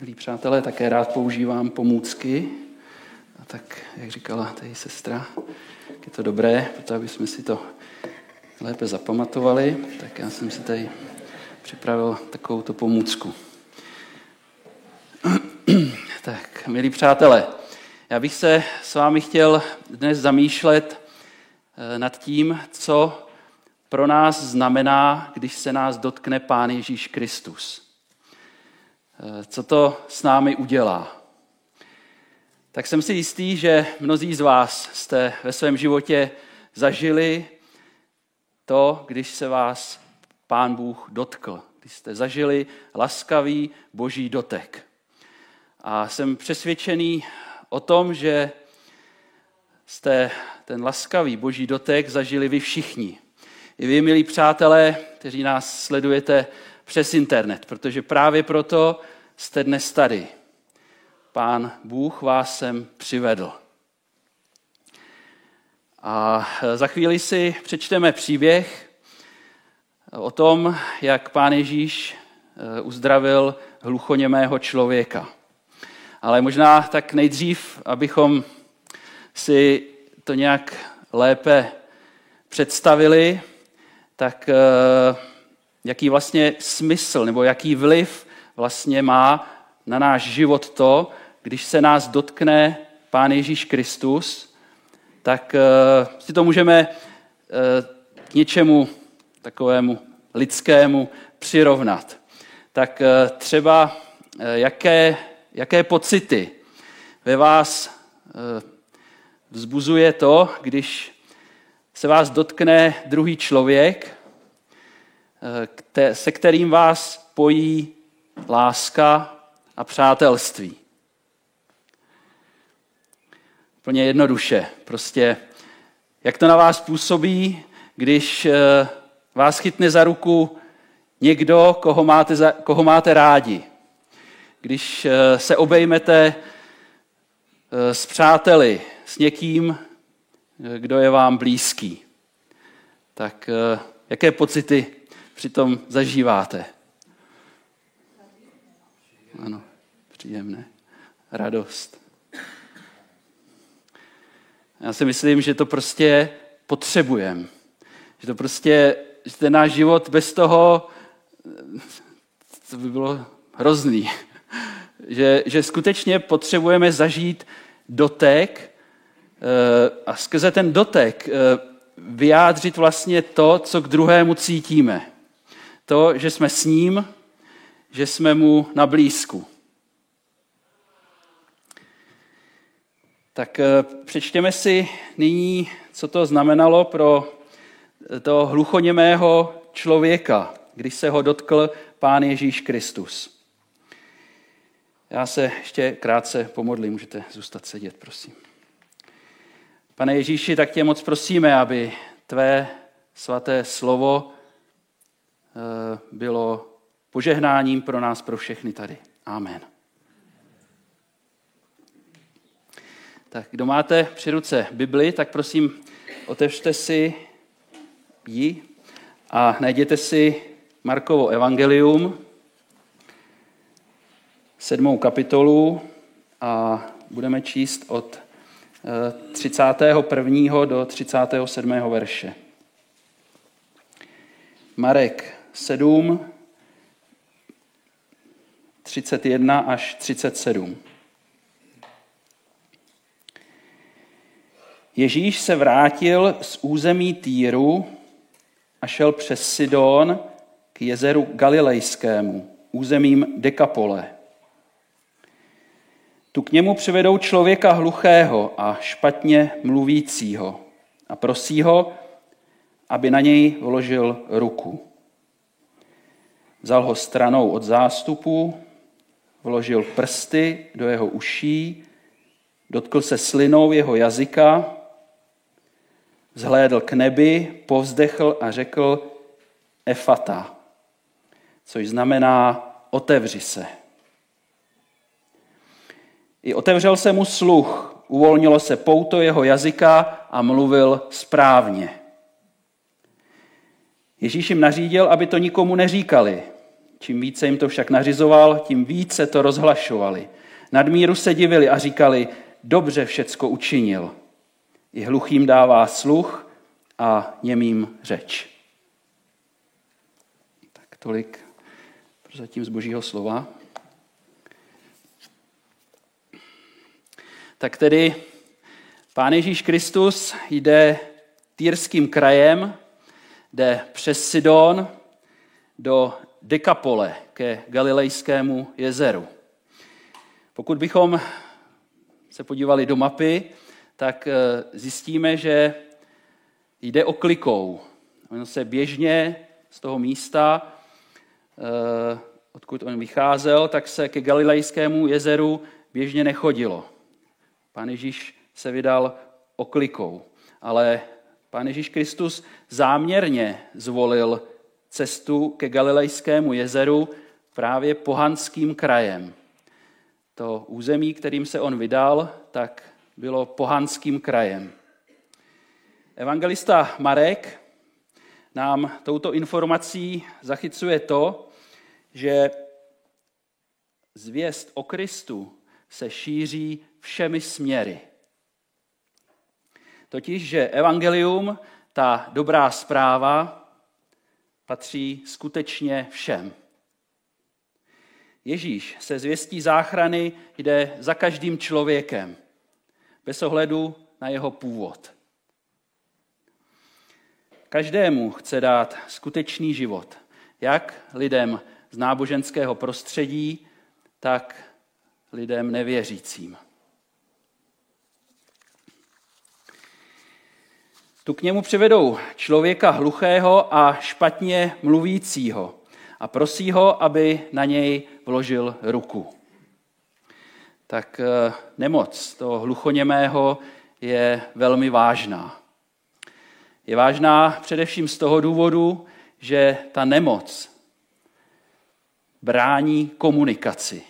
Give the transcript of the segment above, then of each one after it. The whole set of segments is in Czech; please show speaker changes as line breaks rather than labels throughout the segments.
milí přátelé, také rád používám pomůcky. A tak, jak říkala tady sestra, je to dobré, proto aby jsme si to lépe zapamatovali, tak já jsem si tady připravil takovou pomůcku. tak, milí přátelé, já bych se s vámi chtěl dnes zamýšlet eh, nad tím, co pro nás znamená, když se nás dotkne Pán Ježíš Kristus. Eh, co to s námi udělá. Tak jsem si jistý, že mnozí z vás jste ve svém životě zažili to, když se vás Pán Bůh dotkl, když jste zažili laskavý boží dotek. A jsem přesvědčený o tom, že jste ten laskavý boží dotek zažili vy všichni. I vy, milí přátelé, kteří nás sledujete přes internet, protože právě proto jste dnes tady. Pán Bůh vás sem přivedl. A za chvíli si přečteme příběh o tom, jak pán Ježíš eh, uzdravil hluchoněmého člověka. Ale možná tak nejdřív, abychom si to nějak lépe představili, tak jaký vlastně smysl nebo jaký vliv vlastně má na náš život to, když se nás dotkne Pán Ježíš Kristus, tak uh, si to můžeme uh, k něčemu takovému lidskému přirovnat. Tak uh, třeba uh, jaké, jaké pocity ve vás uh, vzbuzuje to, když se vás dotkne druhý člověk, se kterým vás pojí láska a přátelství. Plně jednoduše. Prostě, jak to na vás působí, když eh, vás chytne za ruku někdo, koho máte, za, koho máte rádi. Když eh, se obejmete eh, s přáteli, s někým, kdo je vám blízký. Tak jaké pocity přitom zažíváte? Ano, příjemné. Radost. Já si myslím, že to prostě potřebujeme. Že to prostě, že ten náš život bez toho, to by bylo hrozný. Že, že skutečně potřebujeme zažít dotek eh, a skrze ten dotek eh, vyjádřit vlastně to, co k druhému cítíme. To, že jsme s ním, že jsme mu na blízku. Tak eh, přečtěme si nyní, co to znamenalo pro toho hluchoněmého člověka, když se ho dotkl Pán Ježíš Kristus. Já se ještě krátce pomodlím, můžete zůstat sedět, prosím. Pane Ježíši, tak tě moc prosíme, aby tvé svaté slovo eh, bylo požehnáním pro nás, pro všechny tady. Amen. Tak kdo máte při ruce Bibli, tak prosím, otevřte si ji a najděte si Markovo evangelium, sedmou kapitolu a budeme číst od 31. Eh, do 37. verše. Marek 7, 31 až 37. Ježíš se vrátil z území Týru a šel přes Sidon k jezeru Galilejskému, územím Dekapole. Tu k němu přivedou člověka hluchého a špatně mluvícího a prosí ho, aby na něj vložil ruku. Vzal ho stranou od zástupu vložil prsty do jeho uší, dotkl se slinou jeho jazyka, zhlédl k nebi, povzdechl a řekl efata, což znamená otevři se. I otevřel se mu sluch, uvolnilo se pouto jeho jazyka a mluvil správně. Ježíš jim nařídil, aby to nikomu neříkali, Čím více jim to však nařizoval, tím více to rozhlašovali. Nadmíru se divili a říkali, dobře všecko učinil. I hluchým dává sluch a němým řeč. Tak tolik zatím z božího slova. Tak tedy Pán Ježíš Kristus jde týrským krajem, jde přes Sidon do Dekapole ke Galilejskému jezeru. Pokud bychom se podívali do mapy, tak eh, zjistíme, že jde o klikou. On se běžně z toho místa, eh, odkud on vycházel, tak se ke Galilejskému jezeru běžně nechodilo. Pán Ježíš se vydal oklikou, ale Pán Ježíš Kristus záměrně zvolil cestu ke Galilejskému jezeru právě pohanským krajem. To území, kterým se on vydal, tak bylo pohanským krajem. Evangelista Marek nám touto informací zachycuje to, že zvěst o Kristu se šíří všemi směry. Totiž, že evangelium, ta dobrá zpráva, patří skutečně všem. Ježíš se zvěstí záchrany jde za každým člověkem, bez ohledu na jeho původ. Každému chce dát skutečný život, jak lidem z náboženského prostředí, tak lidem nevěřícím. Tu k němu přivedou člověka hluchého a špatně mluvícího a prosí ho, aby na něj vložil ruku. Tak eh, nemoc toho hluchoněmého je velmi vážná. Je vážná především z toho důvodu, že ta nemoc brání komunikaci.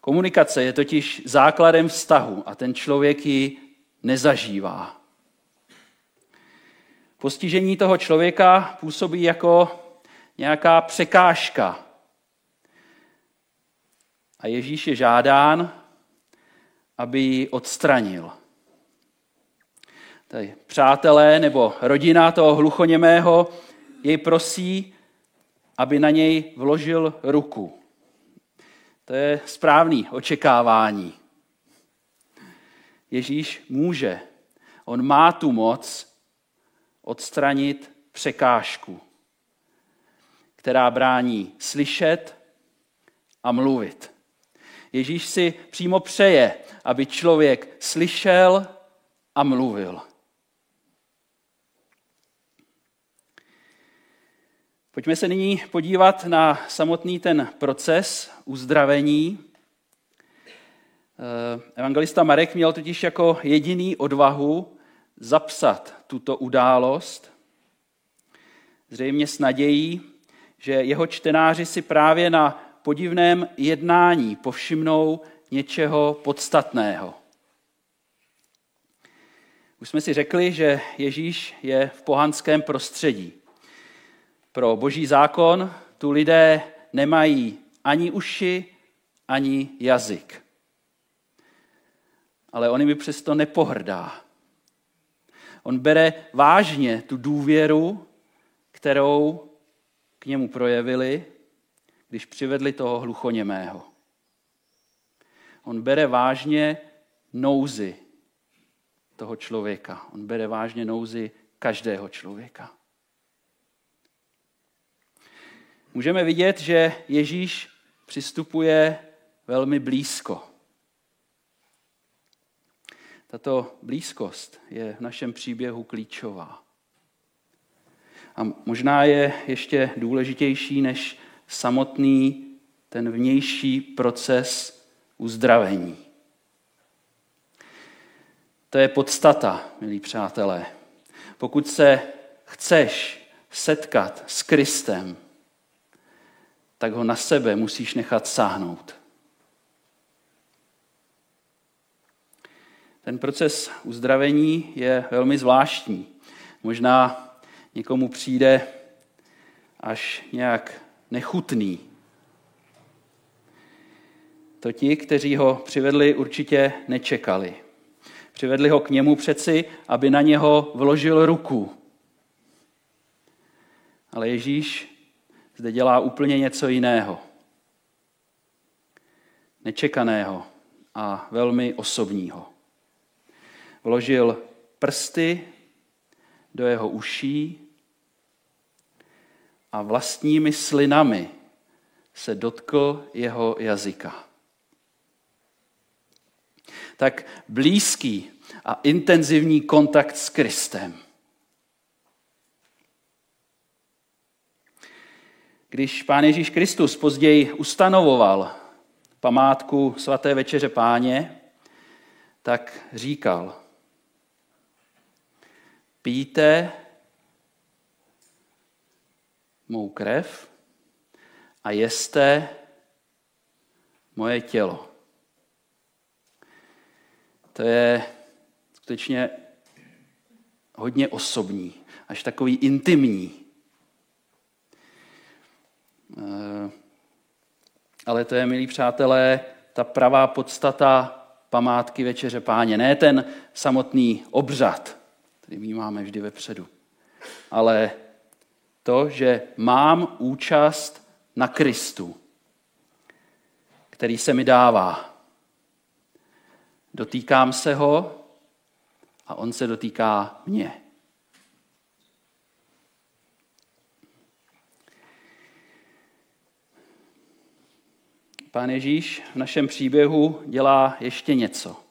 Komunikace je totiž základem vztahu a ten člověk ji nezažívá. Postižení toho člověka působí jako nějaká překážka. A Ježíš je žádán, aby ji odstranil. Tady přátelé nebo rodina toho hluchoněmého jej prosí, aby na něj vložil ruku. To je správný očekávání. Ježíš může, on má tu moc odstranit překážku, která brání slyšet a mluvit. Ježíš si přímo přeje, aby člověk slyšel a mluvil. Pojďme se nyní podívat na samotný ten proces uzdravení. Eh, evangelista Marek měl totiž jako jediný odvahu zapsat tuto událost, zřejmě s nadějí, že jeho čtenáři si právě na podivném jednání povšimnou něčeho podstatného. Už jsme si řekli, že Ježíš je v pohanském prostředí. Pro boží zákon tu lidé nemají ani uši, ani jazyk. Ale on mi přesto nepohrdá. On bere vážně tu důvěru, kterou k němu projevili, když přivedli toho hluchoněmého. On bere vážně nouzy toho člověka. On bere vážně nouzy každého člověka. Můžeme vidět, že Ježíš přistupuje velmi blízko. Tato blízkost je v našem příběhu klíčová. A možná je ještě důležitější než samotný ten vnější proces uzdravení. To je podstata, milí přátelé. Pokud se chceš setkat s Kristem, tak ho na sebe musíš nechat sáhnout. Ten proces uzdravení je velmi zvláštní. Možná někomu přijde až nějak nechutný. To ti, kteří ho přivedli, určitě nečekali. Přivedli ho k němu přeci, aby na něho vložil ruku. Ale Ježíš zde dělá úplně něco jiného. Nečekaného a velmi osobního. Vložil prsty do jeho uší a vlastními slinami se dotkl jeho jazyka. Tak blízký a intenzivní kontakt s Kristem. Když Pán Ježíš Kristus později ustanovoval památku svaté večeře páně, tak říkal, píte mou krev a jeste moje tělo. To je skutečně hodně osobní, až takový intimní. Eh, ale to je, milí přátelé, ta pravá podstata památky Večeře Páně. Ne ten samotný obřad, který my máme vždy vepředu, ale to, že mám účast na Kristu, který se mi dává. Dotýkám se ho a on se dotýká mě. Pán Ježíš v našem příběhu dělá ještě něco.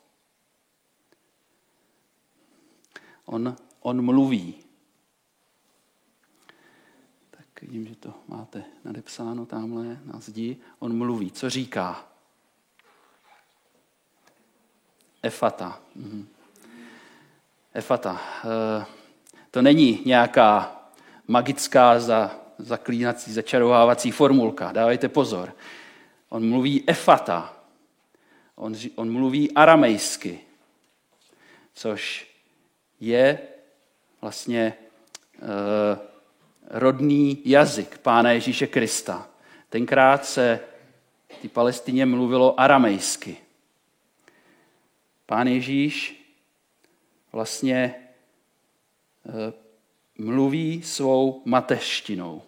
On, on mluví. Tak vidím, že to máte nadepsáno tamhle na zdi. On mluví. Co říká? Efata. Mhm. Efata. E, to není nějaká magická za, zaklínací, začarovávací formulka. Dávejte pozor. On mluví efata. On, on mluví aramejsky, což je vlastně e, rodný jazyk Pána Ježíše Krista. Tenkrát se v Palestině mluvilo aramejsky. Pán Ježíš vlastně e, mluví svou mateřštinou.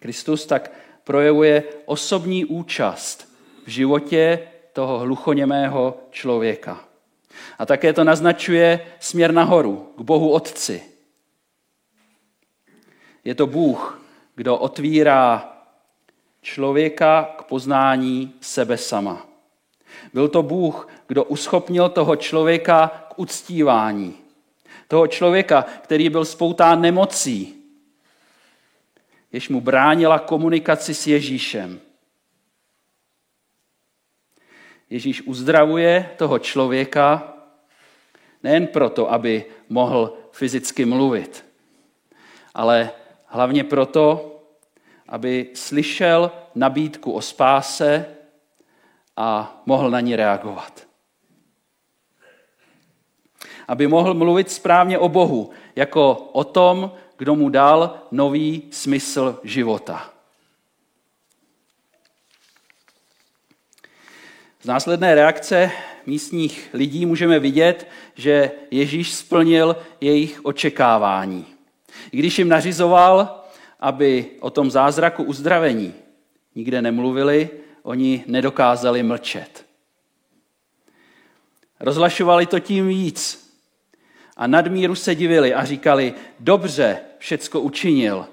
Kristus tak projevuje osobní účast v životě toho hluchoněmého člověka. A také to naznačuje směr nahoru, k Bohu Otci. Je to Bůh, kdo otvírá člověka k poznání sebe sama. Byl to Bůh, kdo uschopnil toho člověka k uctívání. Toho člověka, který byl spoután nemocí, jež mu bránila komunikaci s Ježíšem. Ježíš uzdravuje toho člověka nejen proto, aby mohl fyzicky mluvit, ale hlavně proto, aby slyšel nabídku o spáse a mohl na ní reagovat. Aby mohl mluvit správně o Bohu, jako o tom, kdo mu dal nový smysl života. Z následné reakce místních lidí můžeme vidět, že Ježíš splnil jejich očekávání. I když jim nařizoval, aby o tom zázraku uzdravení nikde nemluvili, oni nedokázali mlčet. Rozlašovali to tím víc, a nadmíru se divili a říkali, dobře, všecko učinil.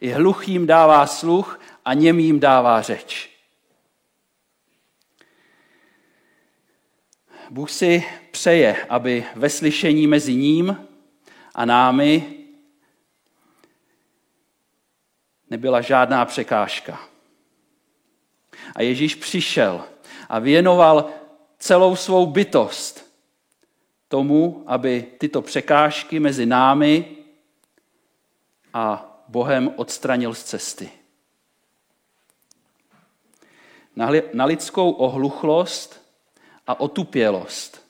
I hluchým dává sluch a němým dává řeč. Bůh si přeje, aby ve slyšení mezi ním a námi nebyla žádná překážka. A Ježíš přišel a věnoval celou svou bytost tomu, aby tyto překážky mezi námi a Bohem odstranil z cesty. Na lidskou ohluchlost a otupělost.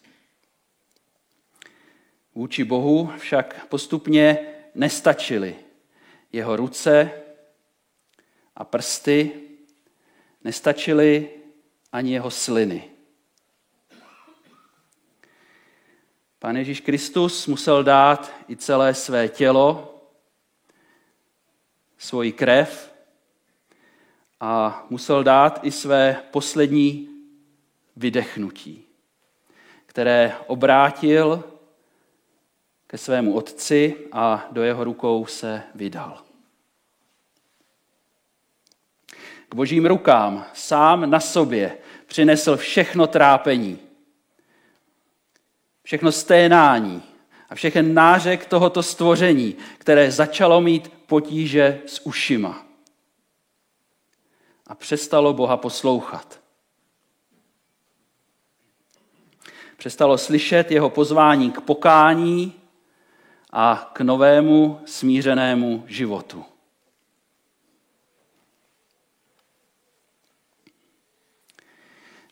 Vůči Bohu však postupně nestačily jeho ruce, a prsty, nestačily ani jeho sliny. Pán Ježíš Kristus musel dát i celé své tělo, svoji krev a musel dát i své poslední vydechnutí, které obrátil ke svému otci a do jeho rukou se vydal. K božím rukám sám na sobě přinesl všechno trápení, všechno sténání a všechen nářek tohoto stvoření, které začalo mít potíže s ušima. A přestalo Boha poslouchat. Přestalo slyšet jeho pozvání k pokání a k novému smířenému životu.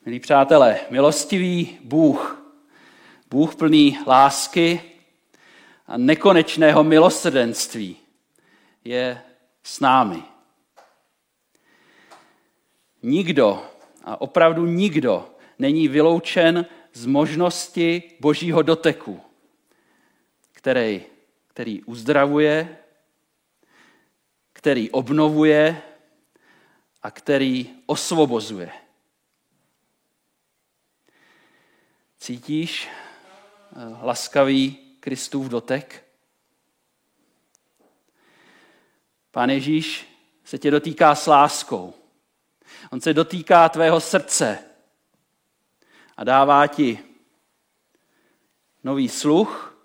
Milí přátelé, milostivý Bůh, Bůh plný lásky a nekonečného milosrdenství je s námi. Nikdo, a opravdu nikdo, není vyloučen z možnosti božího doteku, který, který uzdravuje, který obnovuje a který osvobozuje. Cítíš eh, laskavý Kristův dotek? Pán Ježíš se tě dotýká s láskou. On se dotýká tvého srdce a dává ti nový sluch.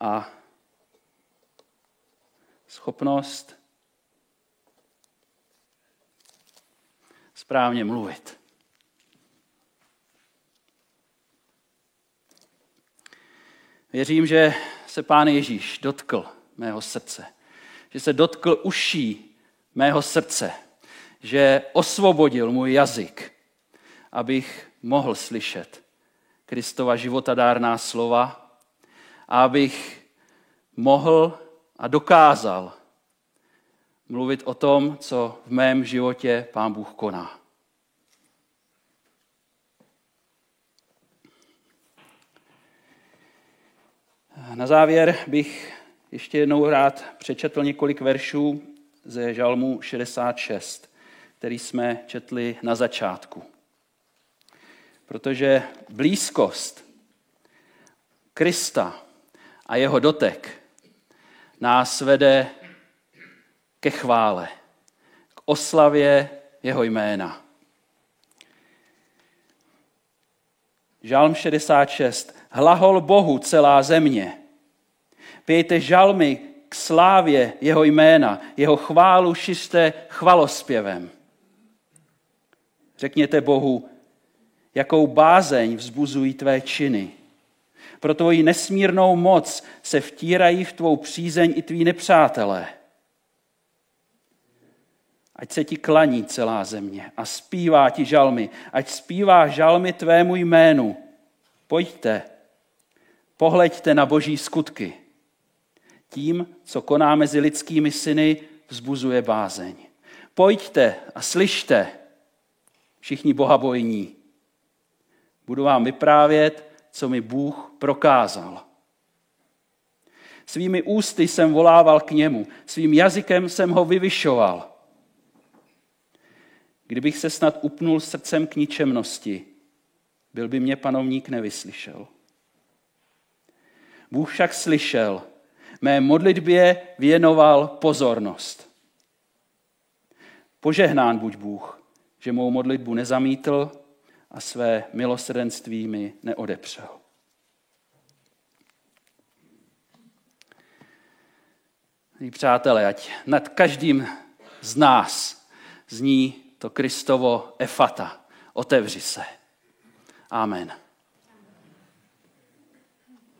A schopnost správně mluvit. Věřím, že se Pán Ježíš dotkl mého srdce, že se dotkl uší mého srdce, že osvobodil můj jazyk, abych mohl slyšet Kristova životadárná slova a abych mohl a dokázal mluvit o tom, co v mém životě Pán Bůh koná. Na závěr bych ještě jednou rád přečetl několik veršů ze Žalmu 66, který jsme četli na začátku. Protože blízkost Krista a jeho dotek nás vede ke chvále, k oslavě jeho jména. Žalm 66. Hlahol Bohu celá země. Pějte žalmy k slávě jeho jména, jeho chválu šisté chvalospěvem. Řekněte Bohu, jakou bázeň vzbuzují tvé činy. Pro tvoji nesmírnou moc se vtírají v tvou přízeň i tví nepřátelé. Ať se ti klaní celá země a zpívá ti žalmy, ať zpívá žalmy tvému jménu. Pojďte, pohleďte na boží skutky. Tím, co koná mezi lidskými syny, vzbuzuje bázeň. Pojďte a slyšte, všichni bohabojní. Budu vám vyprávět, co mi Bůh prokázal. Svými ústy jsem volával k němu, svým jazykem jsem ho vyvyšoval. Kdybych se snad upnul srdcem k ničemnosti, byl by mě panovník nevyslyšel. Bůh však slyšel, mé modlitbě věnoval pozornost. Požehnán buď Bůh, že mou modlitbu nezamítl a své milosrdenství mi neodepřel. Přátelé, ať nad každým z nás zní to Kristovo efata. Otevři se. Amen.